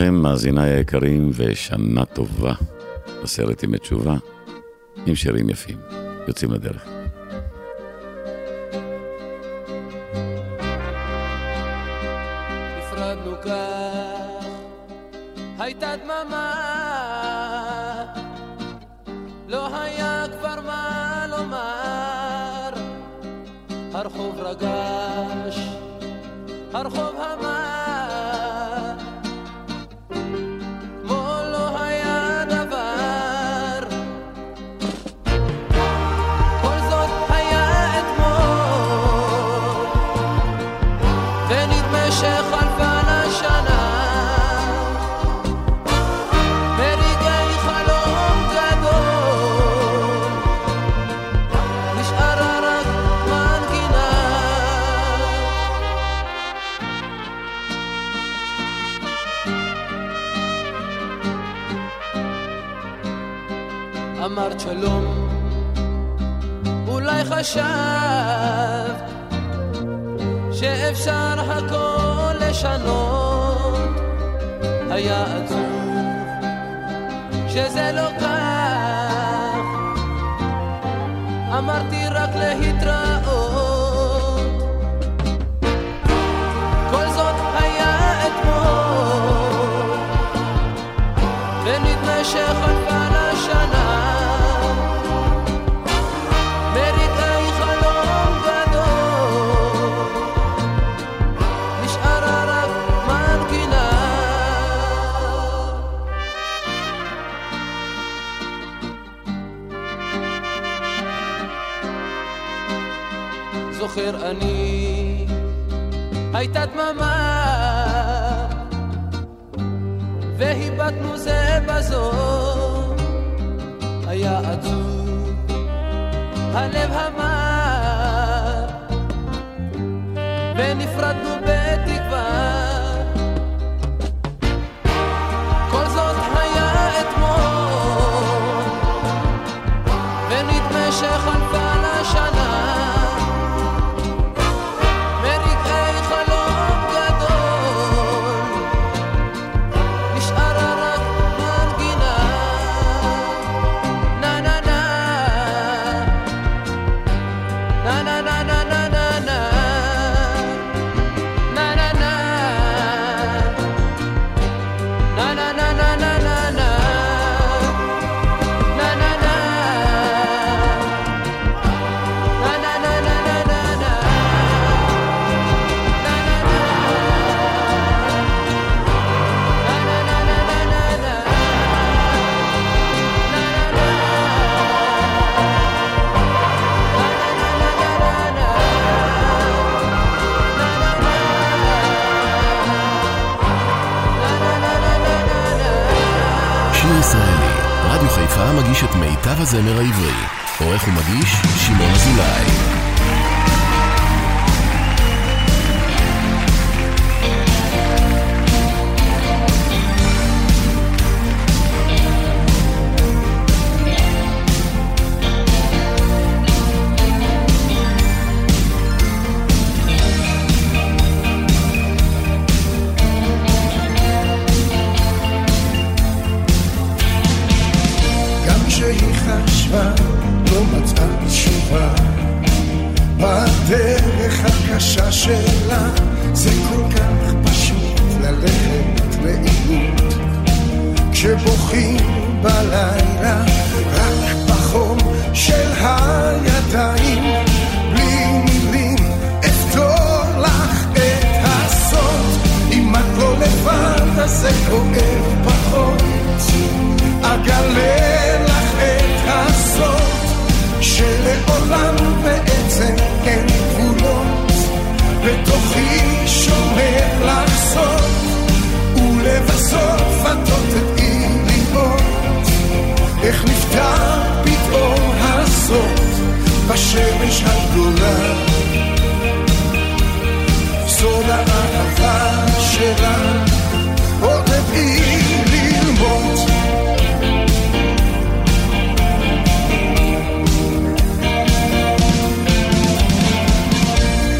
לכם, מאזיניי היקרים, ושנה טובה בסרט ימי תשובה, עם שירים יפים. יוצאים לדרך. אמרת שלום, אולי חשבת שאפשר הכל לשנות, היה עצוב שזה לא כך, אמרתי רק להתראות, כל זאת זוכר אני, הייתה דממה, והיבטנו זה בזו, היה עצוב, הלב המר, ונפרדנו בתקווה. הזמר העברי. עורך ומגיש, שמעון אזולאי. lera och det blir mot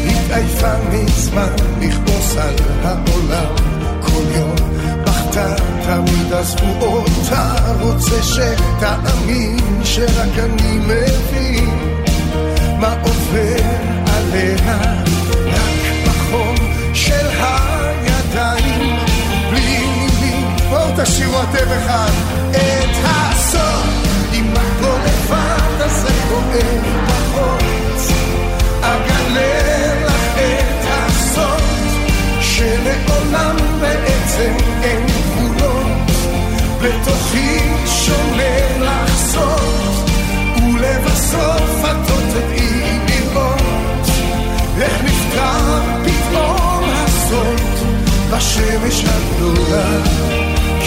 התעייפה מזמן לכבוס על העולם כל יום בכתה תמיד עזבו אותה רוצה שתאמין שרק אני מבין מה עובר תשאירו אתם אחד את הסוף עם מקום לבד הזה כואב בחוץ. אגלה לך את הסוף שלעולם בעצם אין גבולות. בתוכי שומר לך סוף ולבסוף את לא תדעי לראות איך נפתח פתאום הסוף בשמש הגדולה?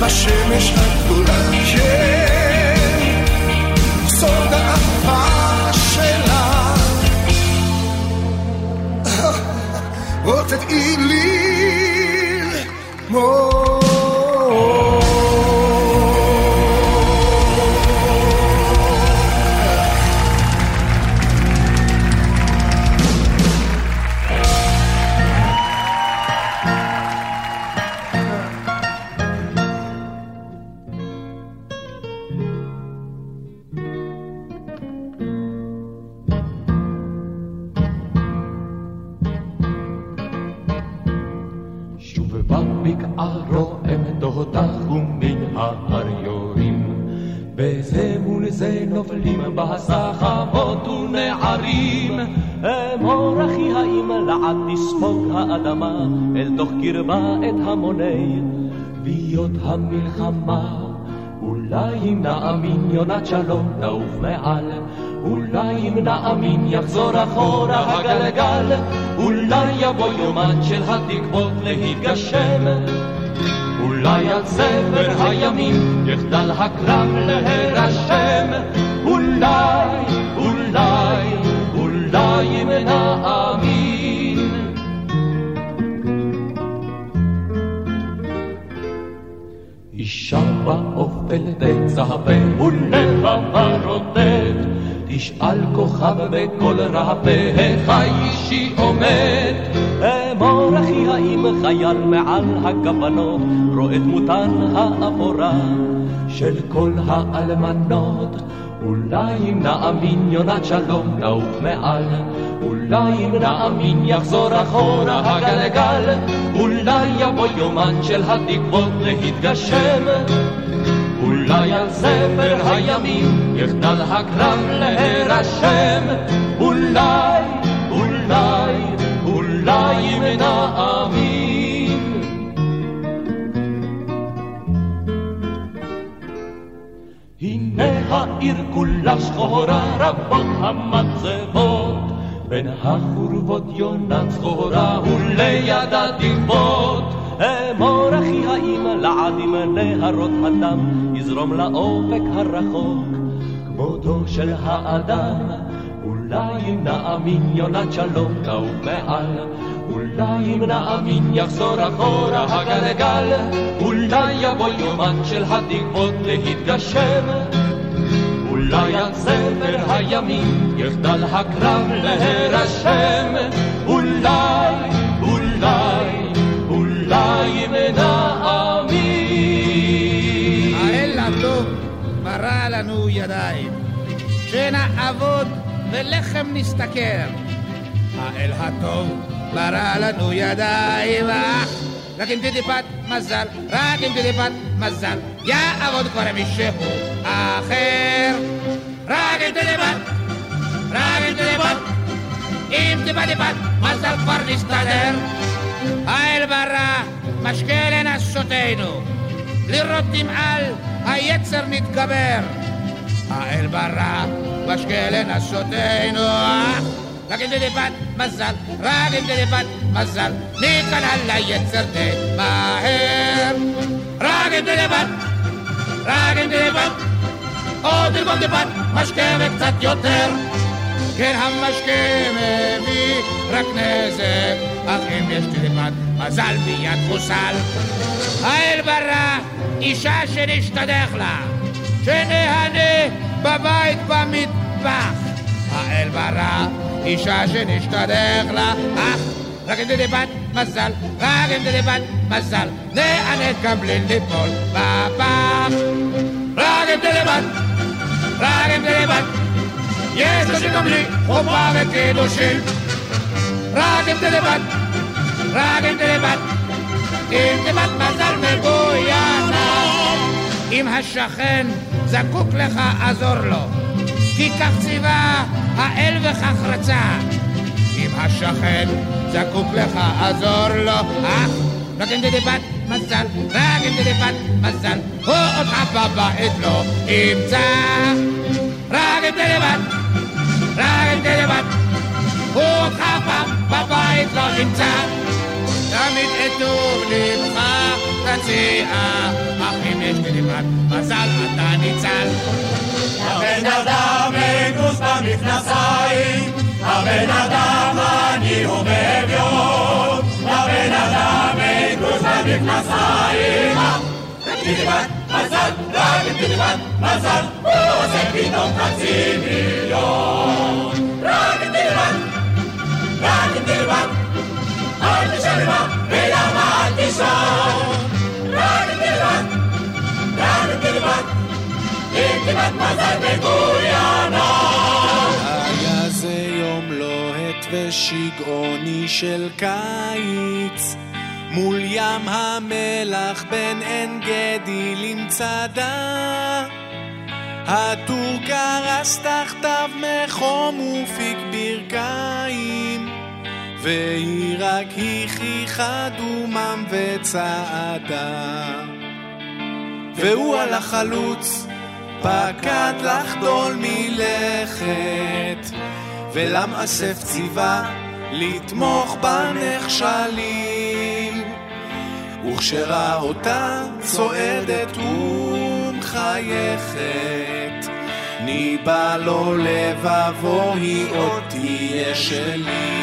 Maszyny szlaku na קרבה את המוני ביות המלחמה. אולי אם נאמין יונת שלום נעוף מעל. אולי אם נאמין יחזור אחורה הגלגל. אולי יבוא יומן של התקוות להתגשם. אולי על ספר הימים יחדל הקרב להירשם. אולי, אולי, אולי אם נאמין אישה באופל תצפה ולבבה רוטט תשאל כוכב בקול רפה, היכי אישי עומד? אמור אחי האם חייל מעל הכוונות, רואה דמותן האפורה של כל האלמנות. אולי אם נאמין יונת שלום נעוף מעל, אולי אם נאמין יחזור אחורה הגלגל, אולי יבוא יומן של התקוות להתגשם. אולי על ספר הימים יחדל הקרב להירשם, אולי, אולי, אולי אם נאמין. הנה העיר כולה שחורה, רבות המצבות, בין החורבות יונה צחורה ולידה תקוות. אמור אחי האם לעדים נהרות הדם יזרום לאופק הרחוק. כבודו של האדם אולי נאמין יונת שלום נעוף מעל אולי אם נאמין יחזור אחורה הגלגל אולי יבוא יומן של התקוות להתגשם אולי על ספר הימים יחדל הקרב להירשם אולי, אולי אולי מנעמים. האל הטוב ברא לנו ידיים, שנעבוד ולחם נסתכר. האל הטוב ברא לנו ידיים, רק עם טיפת מזל, רק עם טיפת מזל, יעבוד כבר מישהו אחר. רק עם טיפת, רק עם טיפת, עם טיפת טיפת מזל כבר נסתדר. האל ברא משקה לנסותינו, לראות אם על היצר נתגבר. האל ברא משקה לנסותינו, רק אם תדיפת מזל, רק אם תדיפת מזל, ניכנע ליצר די מהר. רק אם תדיפת, רק אם תדיפת, עוד תרקום טיפת משקה וקצת יותר. כן, המשקה מביא רק נזק, אך אם יש טיפת מזל מיד חוסל. האל ברא אישה שנשתדך לה, שנהנה בבית במטבח. האל ברא אישה שנשתדך לה, אך רק אם טיפת מזל, רק אם טיפת מזל, נענית גם בלי ליפול בפח. רק אם טיפת, רק אם טיפת יש לו שגם לי חובה וקידושים. רק אם תלבד, רק אם תלבד אם תלבד מזל מגוינה אם השכן זקוק לך עזור לו. כי כך ציווה האל וכך רצה אם השכן זקוק לך עזור לו אך רק אם תלבד מזל, רק אם תלבד מזל הוא אותך בבית לא ימצא רק אם תלבד רק אם תלבד, הוא אותך בבית לא נמצא. תמיד את לבך תציע, אך אם יש תלבד, מזל אתה ניצל. הבן אדם אין כוס במכנסיים, הבן אדם עני ובאביון, לבן אדם אין כוס במכנסיים. תלבד, מזל, רק אם תלבד, מזל, הוא עושה פתאום חצי מיליון. רק אם תלבד, רק אם תלבד, אל תשלמה ולמה אל תישון. תלבד מזל בגויאנה. היה זה יום לוהט ושגעוני של קיץ, מול ים המלח בין עין גדי למצדה. הטור קרס תחתיו מחום ופיק ברכיים, והיא רק הכיחה דומם וצעדה. והוא על החלוץ פקד לחדול מלכת, ולמאסף ציווה לתמוך בנכשלים. וכשראה אותה צועדת ומחייכת, ניבא לו לבבו היא עוד תהיה שלי.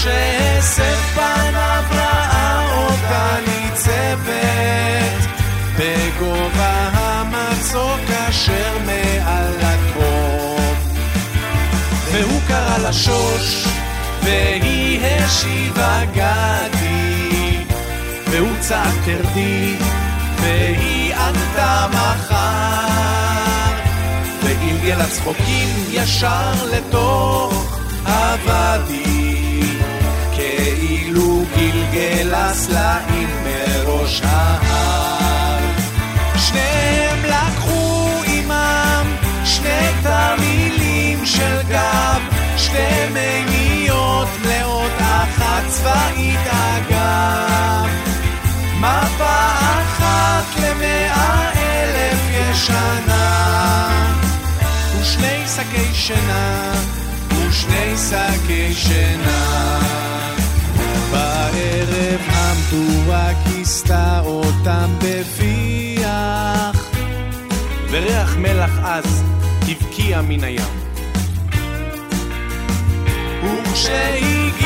וכשהסף פניו ראה אותה ניצבת בגובה המצוק אשר מעל הקום והוא קרא לשוש והיא השיבה גדי. והוא צעק תרדי והיא ענתה מחר. וגלגל הצחוקים ישר לתוך הוואדי כאילו גלגל סלעים מראש ההר. שניהם לקחו עמם שני תרמילים של גב שתי מימיות מלאות אחת צבאית אגב. מפה אחת למאה אלף ישנה ושני שקי שינה ושני שקי שינה בערב המדורה כיסתה אותם בפיח. וריח מלח עז הבקיע מן הים. וכשהגיע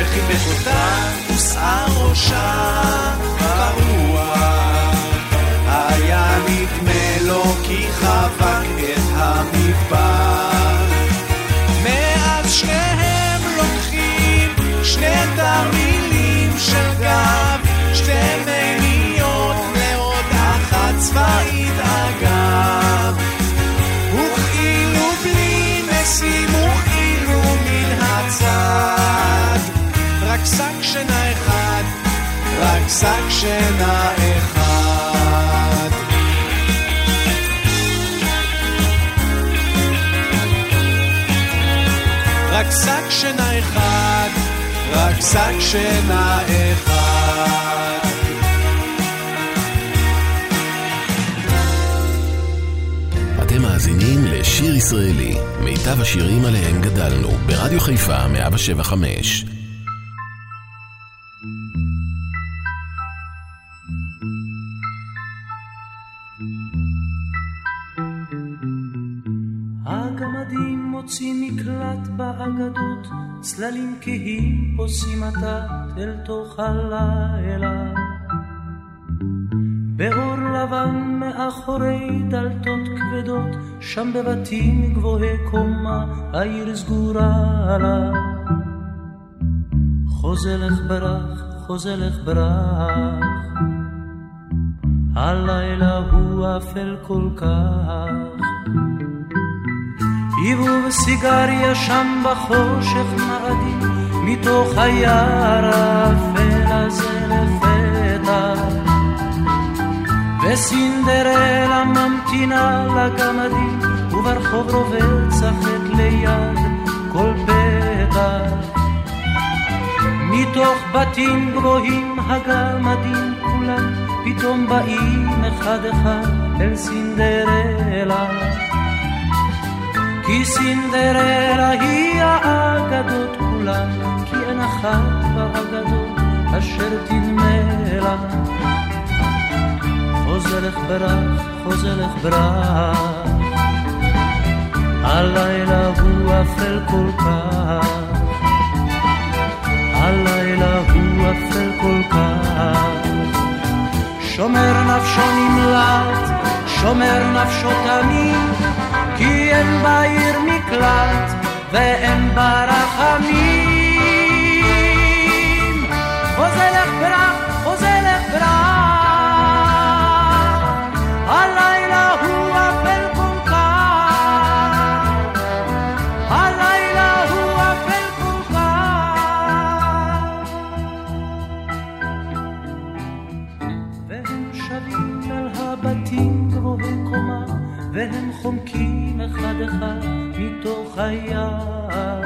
וכשחיבק אותה, הוסעה ראשה ברוח. היה נדמה לו כי חבק את המדבר. מאז שניהם לוקחים שני תרמילים של גב, שתי מימיות לעוד אחת צבאית אגב. וכאילו בלי משים וכאילו מן הצד, רק שק שינה אחד, רק שק שינה אחד. רק שק שינה אחד, רק שק שינה אחד. מאזינים לשיר ישראלי, מיטב השירים עליהם גדלנו, ברדיו חיפה 175. צללים כהים פוסעים עתת אל תוך הלילה. באור לבן מאחורי דלתות כבדות, שם בבתים גבוהי קומה, העיר סגורה לה. חוזלך ברח, חוזלך ברח, הלילה הוא אפל כל כך. עיבוב סיגריה שם בחושך מאדים, מתוך היער האפל הזה לפתע. וסינדרלה ממתינה לגמדים, וברחוב רובץ החטא ליד כל פתח. מתוך בתים גבוהים הגמדים כולם, פתאום באים אחד אחד אל סינדרלה. כי סינדרלה היא האגדות כולן, כי אין אחת באגדות אשר תדמה לה. חוזרך ברח, חוזרך ברח, הלילה הוא אפל כל כך, הלילה הוא אפל כל כך. שומר נפשו נמלט, שומר נפשו תמיד כי אין בעיר מקלט ואין בה רחמים. אוזן הפרח ידך מתוך היער.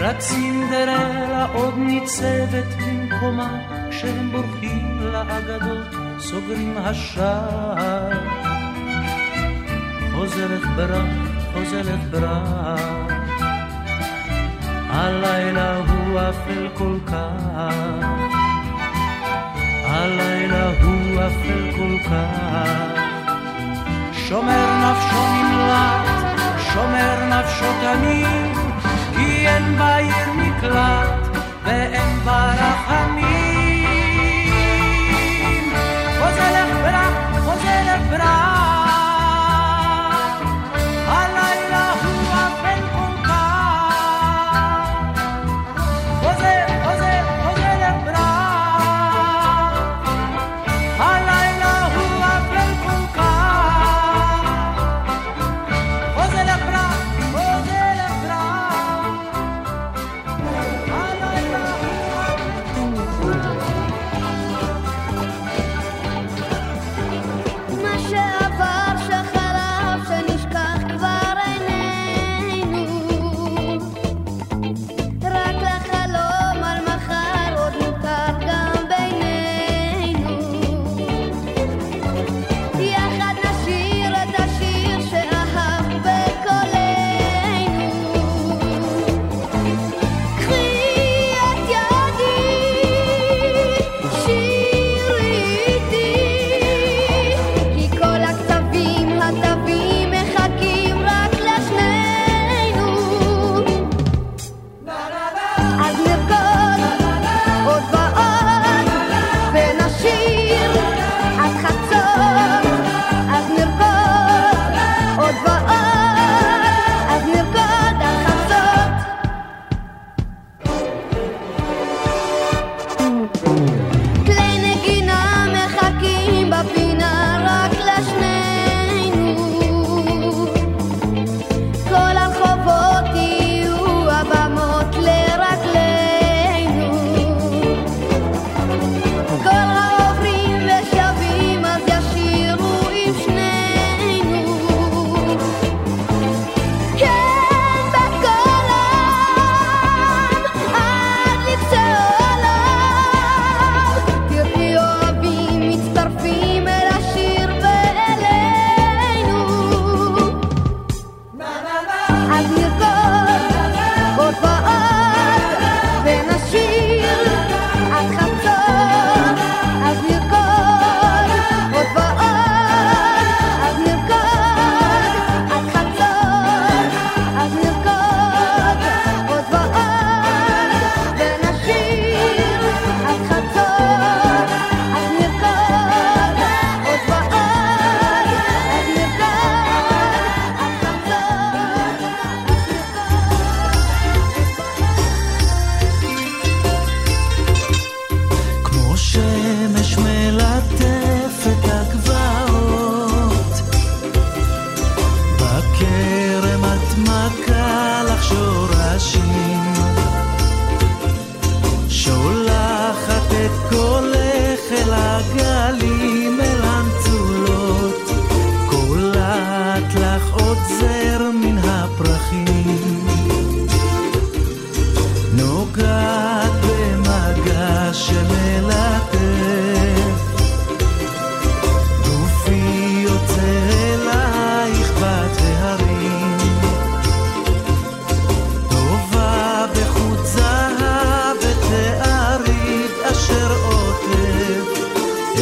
רק סינדרלה עוד ניצבת במקומה, כשהם בורחים לאגדות, סוגרים השער. חוזרת ברח, חוזרת ברח, הלילה הוא אפל כל כך, הלילה הוא אפל כל כך. שומר נפשו נמלט, שומר נפשו תמיד, כי אין בעיר מקלט ואין בה רחמים.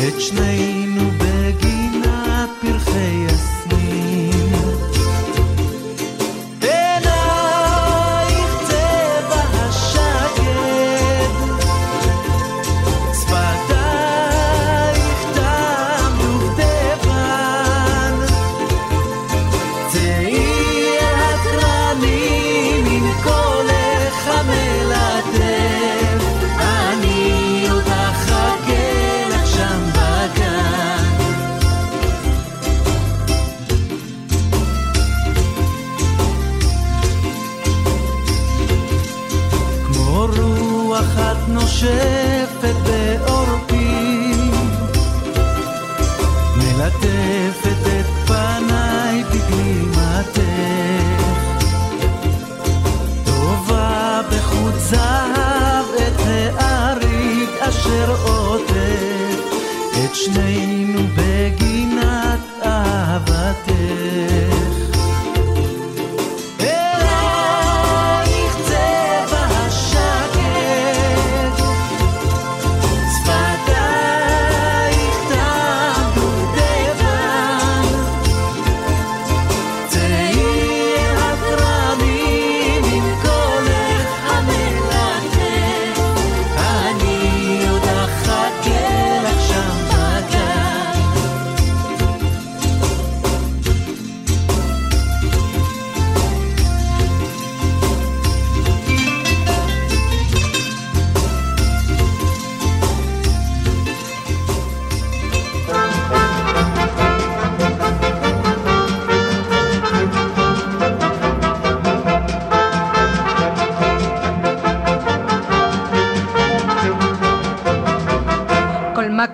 את שנינו בגינת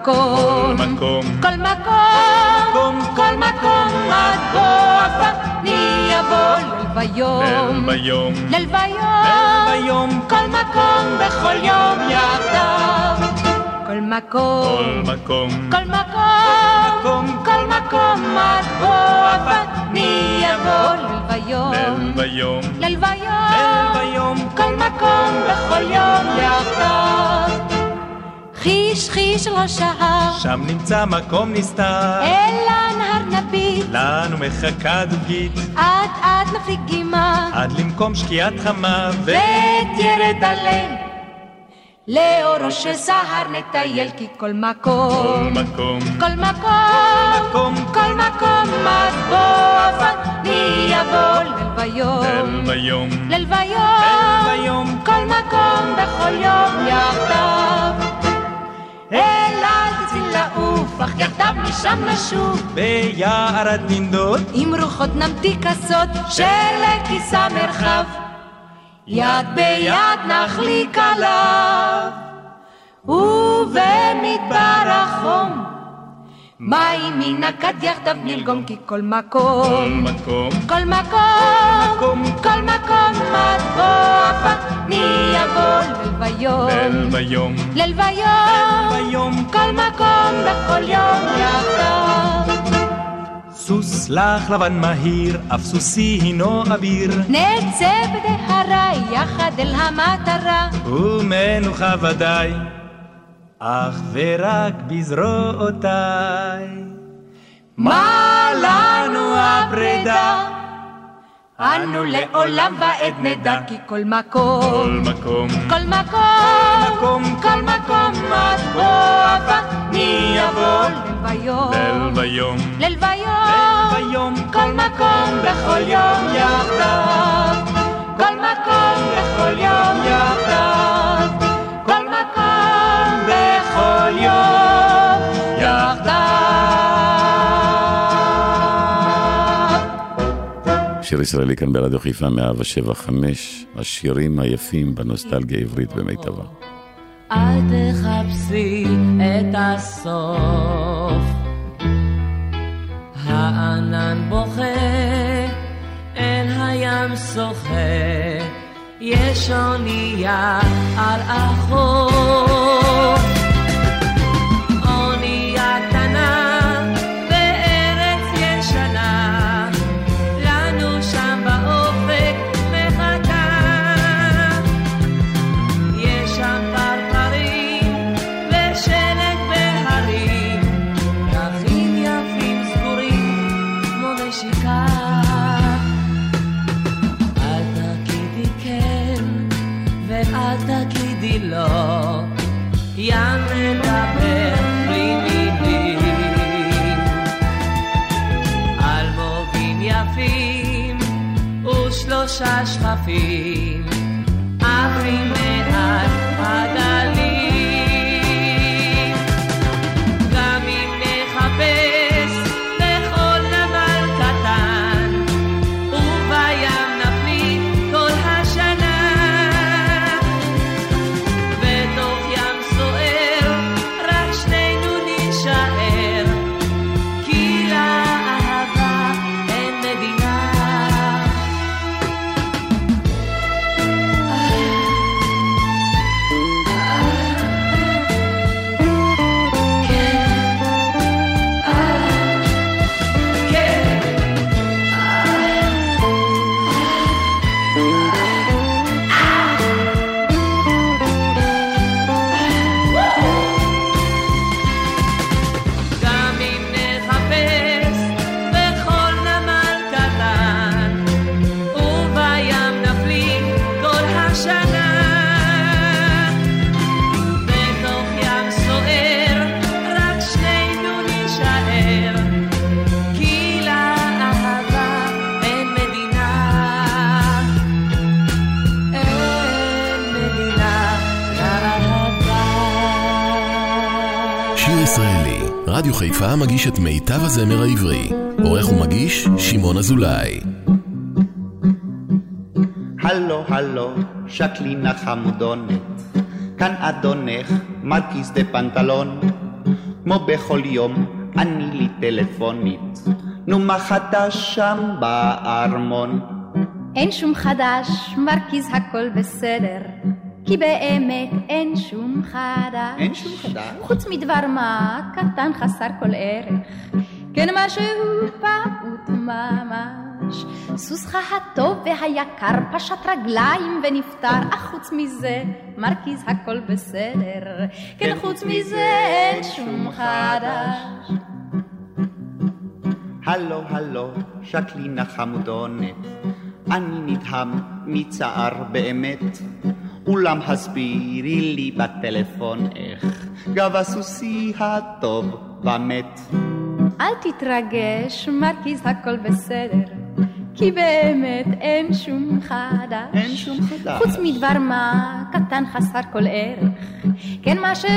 כל מקום, מקום, כל מקום, כל מקום, עד בוא אני אבוא ליל ויום, ביום, ליל ויום, ביום, כל מקום בכל יום יחדיו. כל מקום, מקום, כל מקום, כל מקום, עד בוא אני אבוא ליל ויום, ביום, ליל ביום, כל מקום בכל יום יחדיו. חיש חיש ראש ההר, שם נמצא מקום נסתר, אל הנהר נביט, לנו מחכה דוגית, אט אט מפליגימה, עד למקום שקיעת חמה, ואת ירד הליל. לאורו של סהר נטייל כי כל מקום, מקום, כל מקום, מקום, כל מקום, עד בוא אני אבוא ליל ויום, ביום, ליל ויום, ביום, כל מקום בכל יום יחדיו. אליי תציל לעוף, אך יחדיו משם נשוב, ביער עד ננדוד, עם רוחות נמתיק כסות של כיסה מרחב. יד ביד נחליק עליו, ובמדבר החום, מים מן הכד יחדיו נלגום כי כל מקום, מקום, כל מקום, כל מקום, עד בוא אני אבוא ליל ויום, ביום, ליל ויום, ביום, כל מקום בכל יום יחדיו. סוס לך לבן מהיר, אף סוסי הינו אביר, נצא בדהרה יחד אל המטרה, ומנוחה ודאי, אך ורק בזרועותיי. מה לנו הפרידה? אנו לעולם ועד נדע כי כל כל מקום, מקום, כל מקום, מקום, כל מקום, עד בוא אני אבוא ליל ויום, ליל ויום, כל מקום בכל יום יחדיו, כל מקום בכל יום יחדיו, מקום בכל יום יחדיו. שיר ישראלי כאן ברדיו חיפה 175, השירים היפים בנוסטלגיה העברית במיטבה. אל תחפשי את הסוף. הענן בוכה, אל הים שוחה, יש אונייה על החוף. coffee. חיפה מגיש את מיטב הזמר העברי. עורך ומגיש, שמעון אזולאי. הלו, הלו, שקלינה חמודונת, כאן אדונך, מרקיס דה פנטלון. כמו בכל יום, אני לי טלפונית, נו מה חדש שם בארמון? אין שום חדש, מרכיז הכל בסדר, כי באמת אין שום חדש. אין שום חדש? חוץ מדבר מה קטן חסר כל ערך, כן משהו פעוט ממש. סוסך הטוב והיקר פשט רגליים ונפטר, אך חוץ מזה מרכיז הכל בסדר, כן חוץ מזה אין שום חדש. הלו, הלו, שקלינה חמודונת, אני נדהם מצער באמת. אולם הסבירי לי בטלפון איך גב הסוסי הטוב ומת. אל תתרגש, מרכיז הכל בסדר, כי באמת אין שום חדש. אין שום חדש. חוץ מדבר מה קטן חסר כל ערך, כן משהו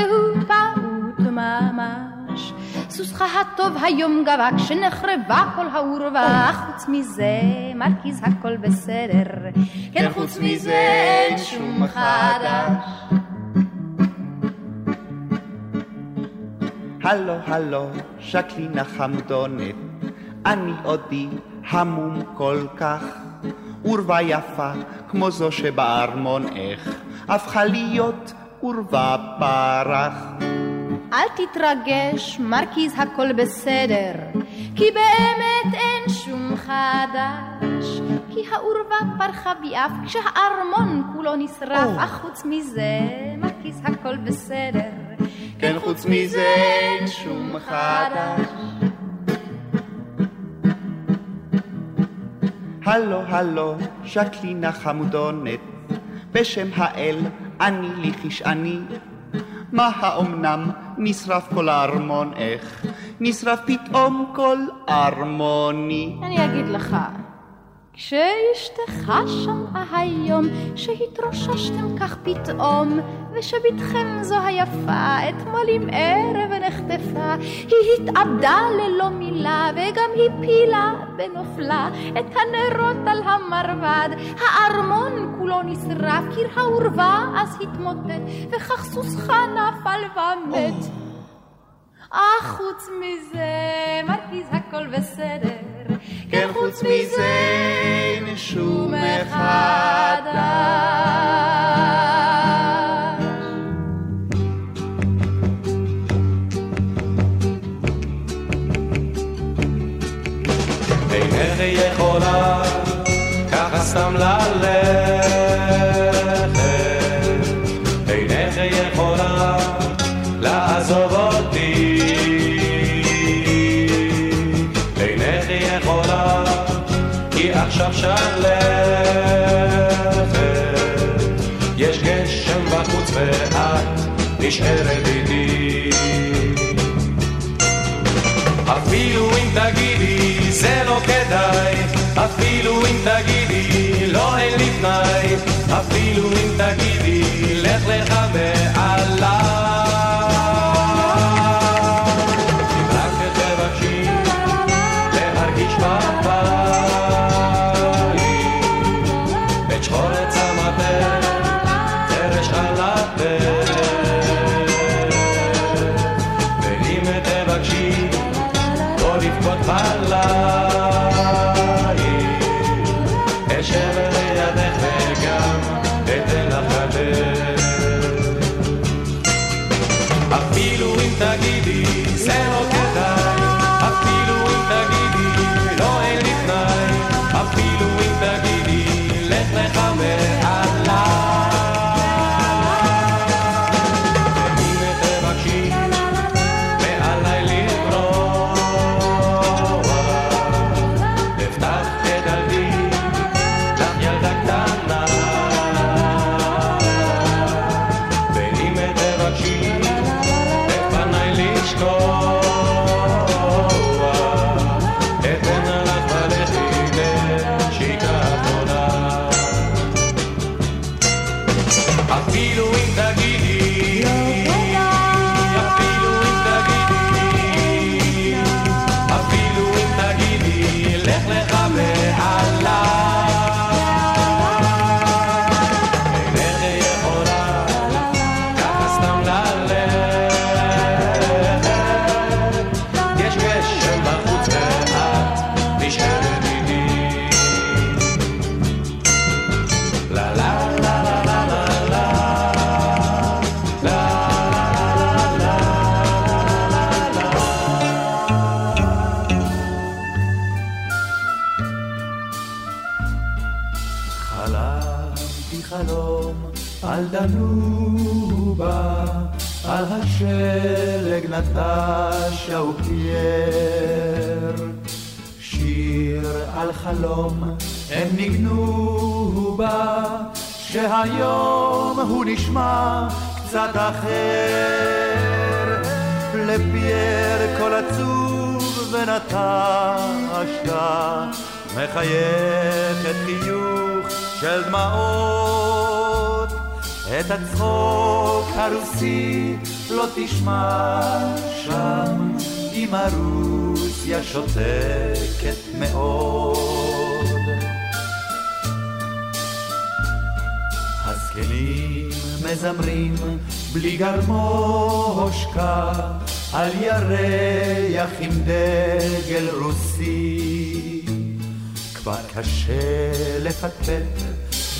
פעוט ממש. סוסך הטוב היום גבה כשנחרבה כל העורבה, חוץ מזה מרכיז הכל בסדר, כן חוץ מזה אין שום חדש. הלו, הלו, שקלינה חמדונת, אני עודי המום כל כך. עורבה יפה, כמו זו שבארמון איך, הפכה להיות עורבה פרח. אל תתרגש, מרכיז הכל בסדר, כי באמת אין שום חדש. כי העורבה פרחה ביעף כשהארמון כולו נשרף, אך חוץ מזה, מרכיז הכל בסדר. כן, חוץ מזה אין שום חדש. הלו, הלו, שקלינה חמודונת, בשם האל, אני לי כשעני. מה האומנם נשרף כל הארמון, איך? נשרף פתאום כל ארמוני. אני אגיד לך, כשאשתך שמעה היום שהתרוששתם כך פתאום, ושבתכם זו היפה אתמול עם ערב נחטפה, היא התאבדה ללא מילה וגם הפילה בנופלה את הנרות על המרבד, הארמון כולו נשרף, קיר העורבה אז התמוטט, וכך סוסך נפל ומת. אך חוץ מזה, מרכיז הכל בסדר. כן, חוץ מזה אין שום מחדש. אינך יכולה ככה סתם ללכת, ואת נשארת איתי. אפילו אם תגידי זה לא כדאי, אפילו אם תגידי לא אין לי תנאי, אפילו אם תגידי לך לך מעליי. נטשה ופייר. שיר על חלום הם ניגנו בה, שהיום הוא נשמע קצת אחר. לפייר קול עצוב ונטשה, מחייכת חיוך של דמעות. את הצחוק הרוסי לא תשמע שם, אם הרוסיה שותקת מאוד. הזקנים מזמרים בלי גרמושקה, על ירח עם דגל רוסי. כבר קשה לפטפט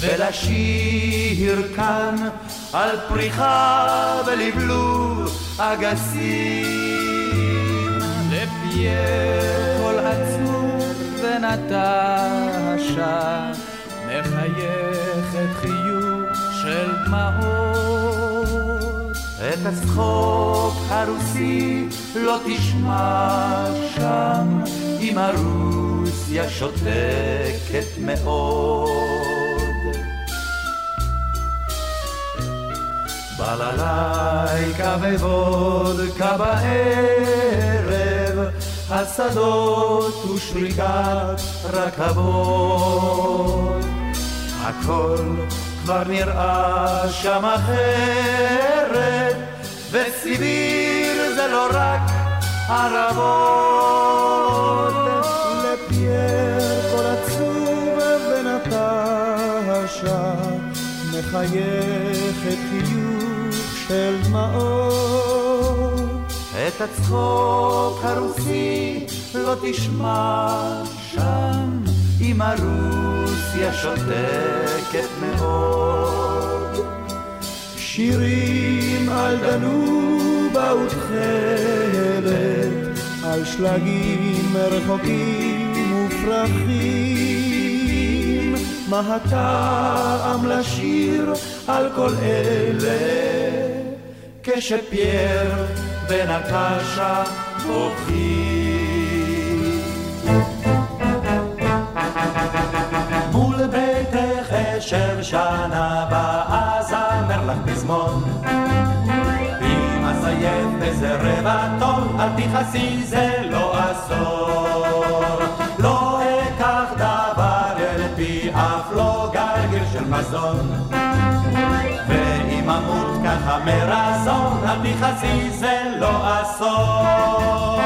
ולשיר כאן על פריחה ולבלוב אגסים. לפייר קול עצוב ונטשה, מחייכת חיוך של דמעות. את הצחוק הרוסי לא תשמע שם, אם הרוסיה שותקת מאוד. בללייקה ווודקה בערב, השדות ושריקת רכבות. הכל כבר נראה שם אחרת, וסיביר זה לא רק ערבות. לפייר כל עצוב ונטשה, חיוך. של דמעות. את הצחוק הרוסי לא תשמע שם, אם הרוסיה שותקת מאוד. שירים על דנובה ותכלת, על שלגים רחוקים ופרחים. מה הטעם לשיר על כל אלה? כשפייר ונטשה בוכים. מול ביתך אשב שנה הבאה זמר לך פזמון. אם אסיים באיזה רבע טון, אל תכעסי זה לא אסור. לא אקח דבר אל פי אף לא גרגר של מזון. ואם אמות ככה מרזון, אל תכעסי זה לא אסור.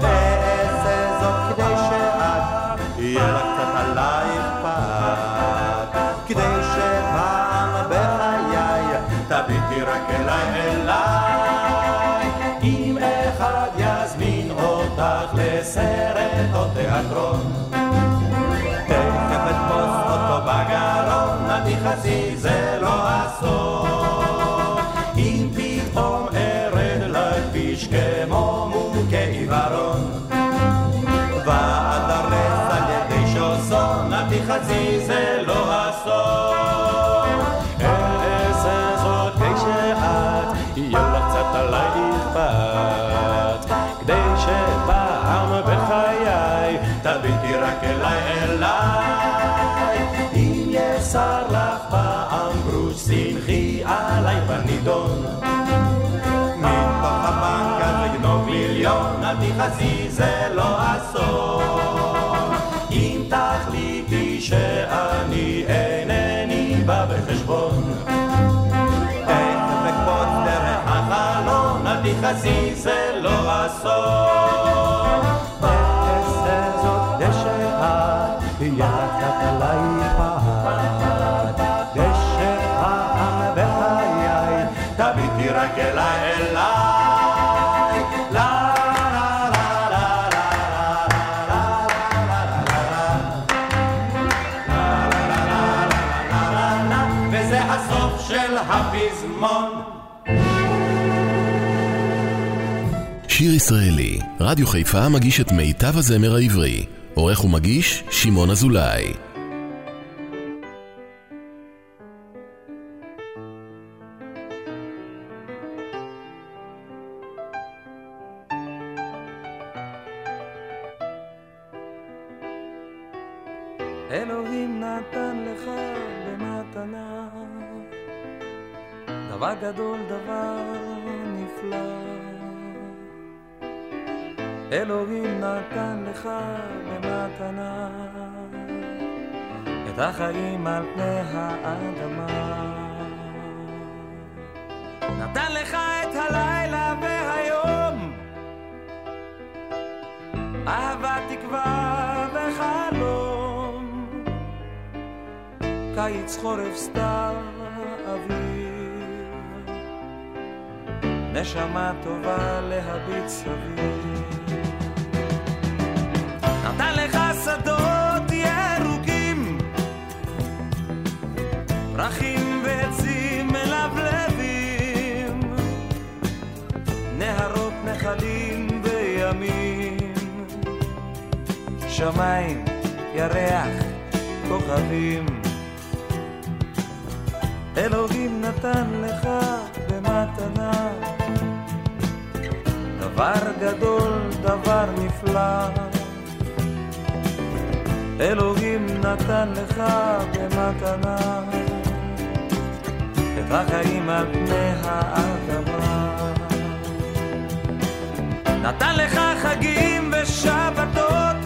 ואעשה זאת כדי שאת, יהיה לך קצת עליי אכפת. כדי שפעם בחיי תביטי רק אליי אליי. אם אחד יזמין אותך לסרט או תיאטרון, תכף אתפוס אותו בגרון, אל תכעסי זה לא אסור. תכעסי זה לא אסון. אם תחליטי שאני אינני בא בחשבון, תכף אקפוץ דרך החלון, אל תכעסי זה לא אסון. שיר ישראלי, רדיו חיפה מגיש את מיטב הזמר העברי. עורך ומגיש, שמעון אזולאי. אלוהים נתן לך במתנה דבר גדול, דבר נפלא. אלוהים נתן לך במתנה את החיים על פני האדמה. נתן לך את הלילה והיום, אהבה, תקווה וחלום, קיץ, חורף, סתיו, אביב, נשמה טובה להביט סביב. פרחים ועצים מלבלבים, נהרות נחלים וימים, שמיים, ירח, כוכבים. אלוהים נתן לך במתנה דבר גדול, דבר נפלא. אלוהים נתן לך במתנה את החיים על פני האדמה. נתן לך חגים ושבתות,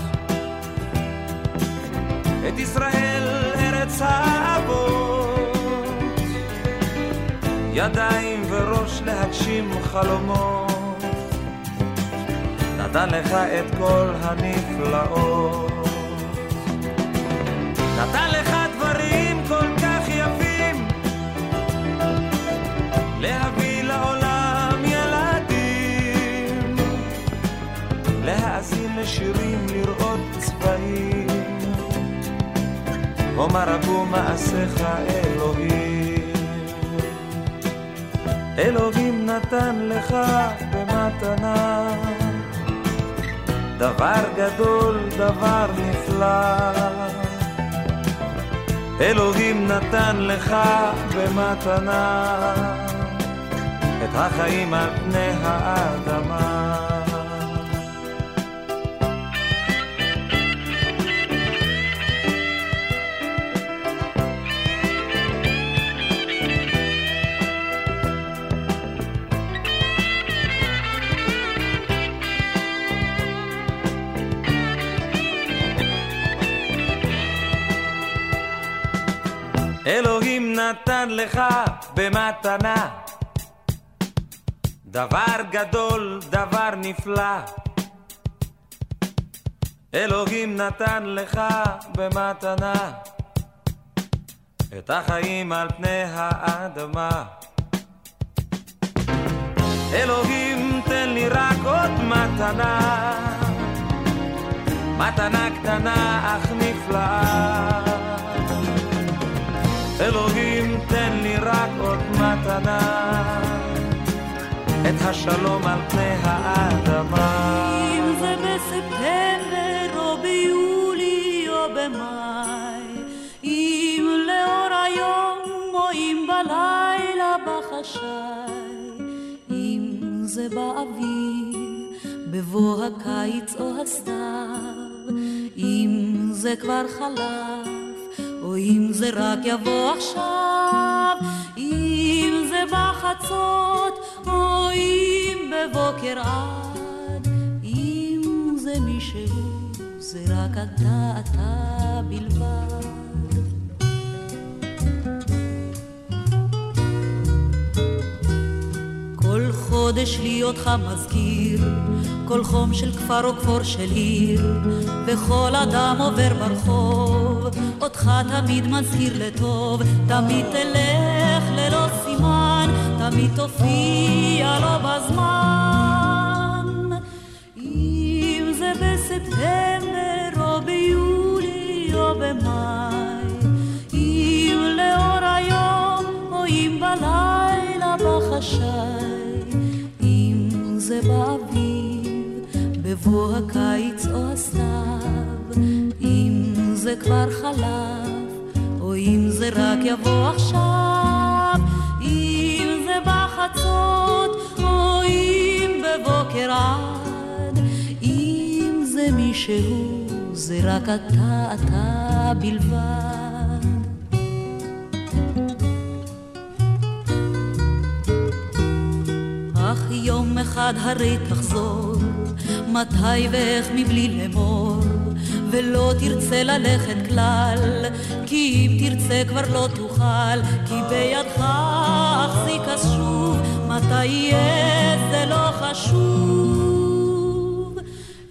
את ישראל ארץ האבות, ידיים וראש להגשים חלומות. נתן לך את כל הנפלאות. לשירים, לראות צבעים, ומה רבו מעשיך אלוהים. אלוהים נתן לך במתנה דבר גדול, דבר נפלא. אלוהים נתן לך במתנה את החיים על פני האדמה. אלוהים נתן לך במתנה דבר גדול, דבר נפלא. אלוהים נתן לך במתנה את החיים על פני האדמה. אלוהים תן לי רק עוד מתנה, מתנה קטנה אך נפלאה. אלוהים תן לי רק עוד מתנה, את השלום על פני האדמה. אם זה בספטמבר או ביולי או במאי, אם לאור היום או אם בלילה בחשאי, אם זה באביב, בבוא הקיץ או הסתיו, אם זה כבר חלף, או אם זה רק יבוא עכשיו, אם זה בחצות, או אם בבוקר עד, אם זה מישהו, זה רק אתה, אתה בלבד. כל חודש לי אותך מזכיר, כל חום של כפר או כפור של עיר, וכל אדם עובר ברחוב, אותך תמיד מזכיר לטוב, תמיד תלך ללא סימן, תמיד תופיע לא בזמן. אם זה בספטמבר או ביולי או במאי, אם לאור היום או אם בלילה בחשאי, אם זה באביב, בבוא הקיץ או הסתיו, אם זה כבר חלף, או אם זה רק יבוא עכשיו, אם זה בחצות, או אם בבוקר עד, אם זה מישהו, זה רק אתה, אתה בלבד. אך יום אחד הרי תחזור, מתי ואיך מבלי לאמור, ולא תרצה ללכת כלל, כי אם תרצה כבר לא תוכל, כי בידך אחזיק אז שוב, מתי יהיה זה לא חשוב.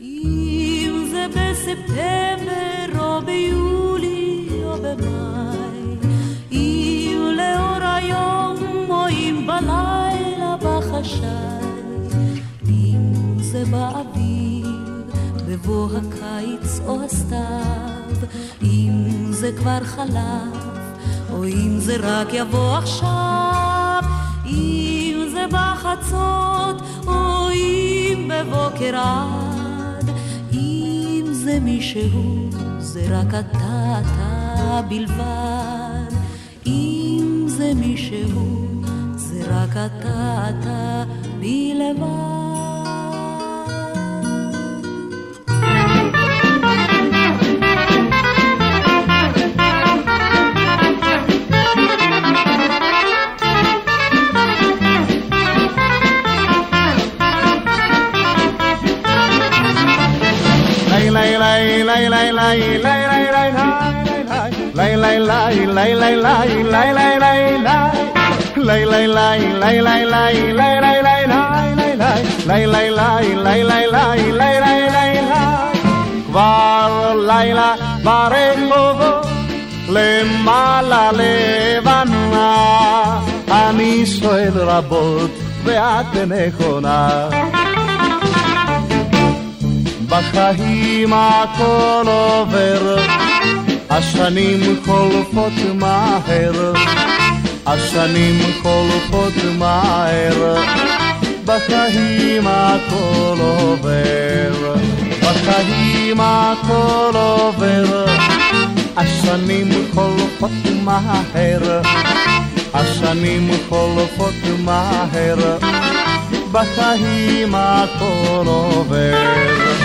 אם זה בספטמבר או ביולי או במאי, אם לאור היום או אם בלילה בחשאי, אם זה באביב, בבוא הקיץ או הסתיו, אם זה כבר חלף, או אם זה רק יבוא עכשיו, אם זה בחצות, או אם בבוקר עד, אם זה מישהו, זה רק אתה, אתה בלבד, אם זה מישהו, זה רק אתה, אתה בלבד. כבר לילה ברחובות למעלה לבנה אני שואל רבות ואת נכונה בחיים הכל עובר השנים חולפות מהר השנים חולפות מהר בחיים הכל עובר בחיים הכל עובר השנים חולפות מהר השנים חולפות מהר בחיים הכל עובר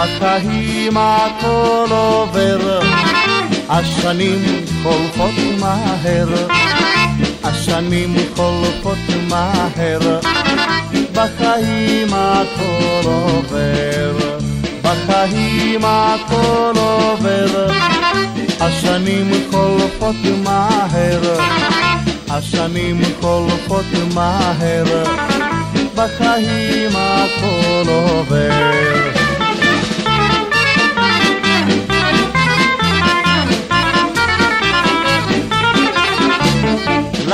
בחיים הכל עובר. השנים חולפות מהר. השנים חולפות מהר. בחיים הכל עובר. בחיים הכל עובר. השנים חולפות מהר. השנים חולפות מהר. בחיים הכל עובר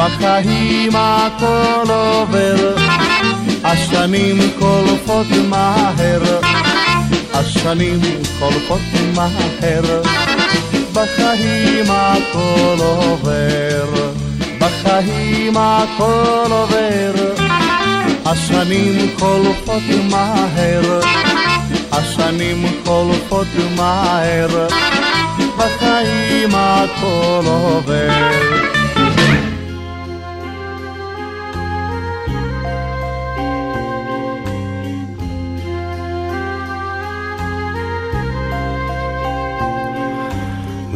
בחיים הכל עובר, השנים חולפות מהר, השנים חולפות מהר, בחיים הכל עובר, בחיים הכל עובר, השנים חולפות מהר, השנים חולפות מהר, בחיים הכל עובר.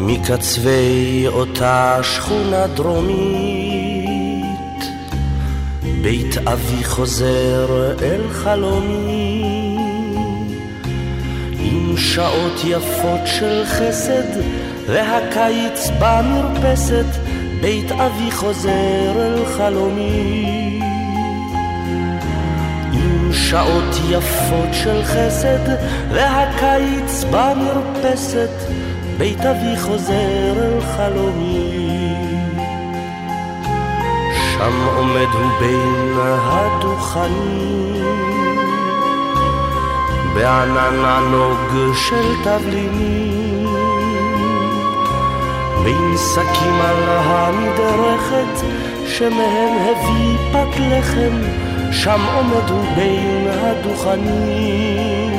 מקצווי אותה שכונה דרומית, בית אבי חוזר אל חלומי, עם שעות יפות של חסד, והקיץ במרפסת, בית אבי חוזר אל חלומי. שעות יפות של חסד, והקיץ במרפסת, בית אבי חוזר אל חלומי. שם עומד הוא בין הדוכנים, בענן ענוג של תבלינים, בין שקים על המדרכת, שמהם הביא פת לחם, שם עומד הוא בין הדוכנים.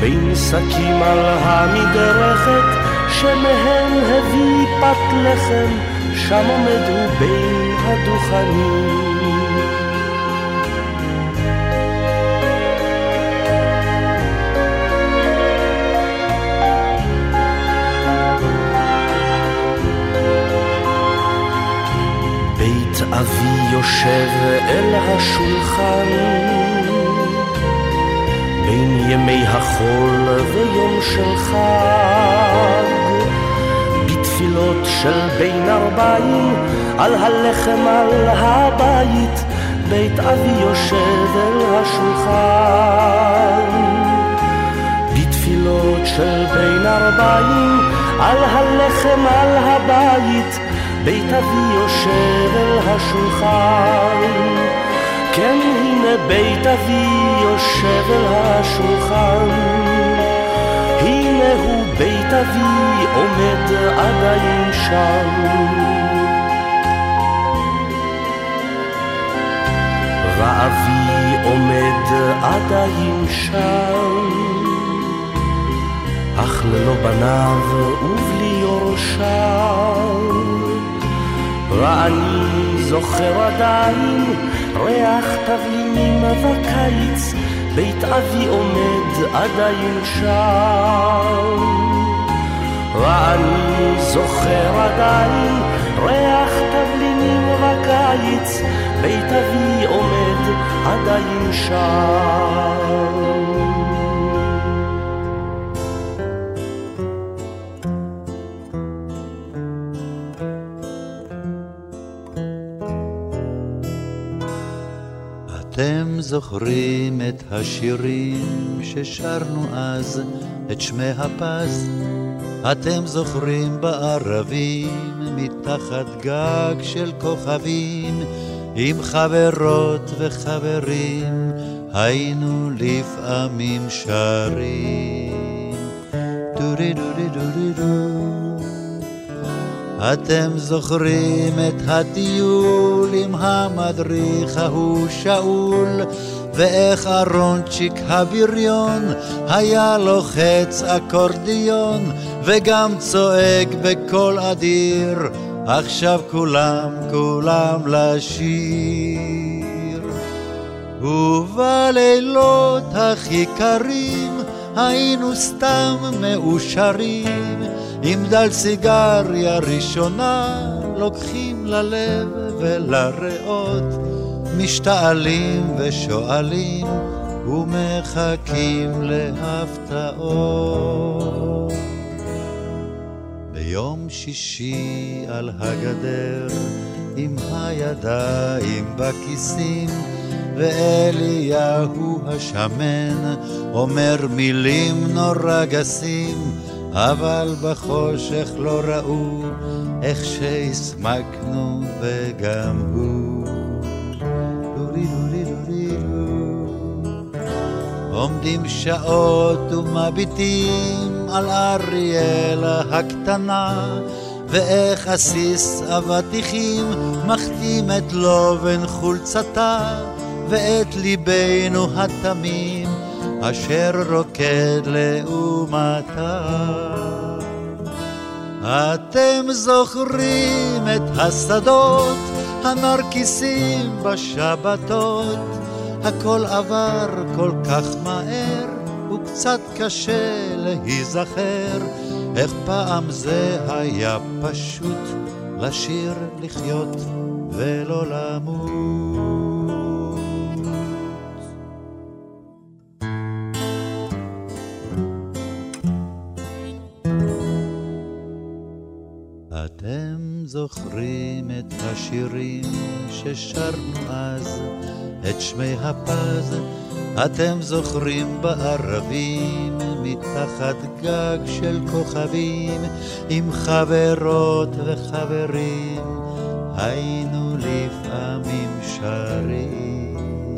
בין שקים על המדרכת שמהם הביא פת לחם, שם עומד הוא בין הדוכנים. בית אבי יושב אל השולחן ימי החול ויום של חג, בתפילות של בין ארבעים, על הלחם על הבית, בית אבי יושב אל השולחן. בתפילות של בין ארבעים, על הלחם על הבית, בית אבי יושב אל השולחן. כן, הנה בית אבי יושב אל השולחן. הנה הוא בית אבי עומד עדיין שם. ואבי עומד עדיין שם, אך ללא בניו ובלי יורשיו. ואני זוכר עדיין ריח תבלינים בקיץ, בית אבי עומד עדיין שם. ואני זוכר עדיין ריח תבלינים בקיץ, בית אבי עומד עדיין שם. זוכרים את השירים ששרנו אז, את שמי הפז? אתם זוכרים בערבים, מתחת גג של כוכבים, עם חברות וחברים, היינו לפעמים שרים. דורי דורי דורי דורי אתם זוכרים את הטיול עם המדריך ההוא שאול, ואיך אהרונצ'יק הבריון היה לוחץ אקורדיון, וגם צועק בקול אדיר, עכשיו כולם, כולם לשיר. ובלילות הכי קרים היינו סתם מאושרים, עם דל סיגריה ראשונה לוקחים ללב ולריאות, משתעלים ושואלים ומחכים להפתעות. ביום שישי על הגדר עם הידיים בכיסים ואליהו השמן אומר מילים נורא גסים אבל בחושך לא ראו איך שהסמקנו וגם הוא. עומדים שעות ומביטים על אריאלה הקטנה ואיך עסיס אבטיחים מחתים את לובן חולצתה ואת ליבנו התמים אשר רוקד לעומתה. אתם זוכרים את השדות, הנרקיסים בשבתות, הכל עבר כל כך מהר, וקצת קשה להיזכר, איך פעם זה היה פשוט לשיר, לחיות ולא למות. זוכרים את השירים ששרנו אז, את שמי הפז, אתם זוכרים בערבים, מתחת גג של כוכבים, עם חברות וחברים, היינו לפעמים שרים.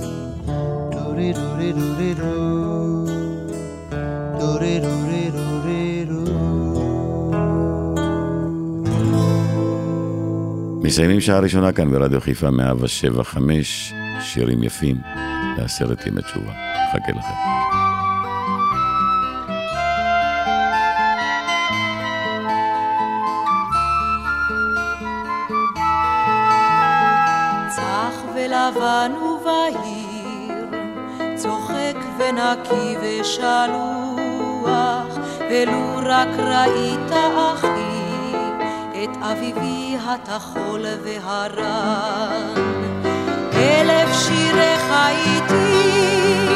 דורי דורי דורי דו, דורי דורי מסיימים שעה ראשונה כאן ברדיו חיפה 175, שירים יפים לעשרת ימי תשובה. חכה לכם. צח ולבן ובהיר, צוחק ונקי ושלוח, ולו רק ראית אחי את אביבי הטחול והרן. אלף שירך איתי,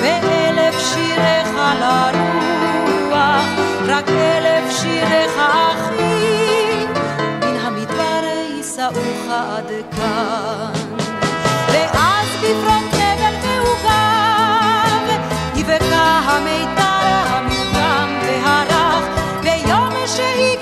ואלף שירך לרוח, רק אלף שירך אחי, מן המדבר יישאוך עד כאן. ואז בפרונט נבל מעוגב, יבקע המיתר המוקם והרך, ביום שהגיע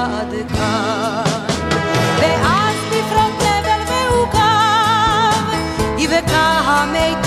עד כאן. ואז בפרונט נבל מעוכב, יבקע המיתר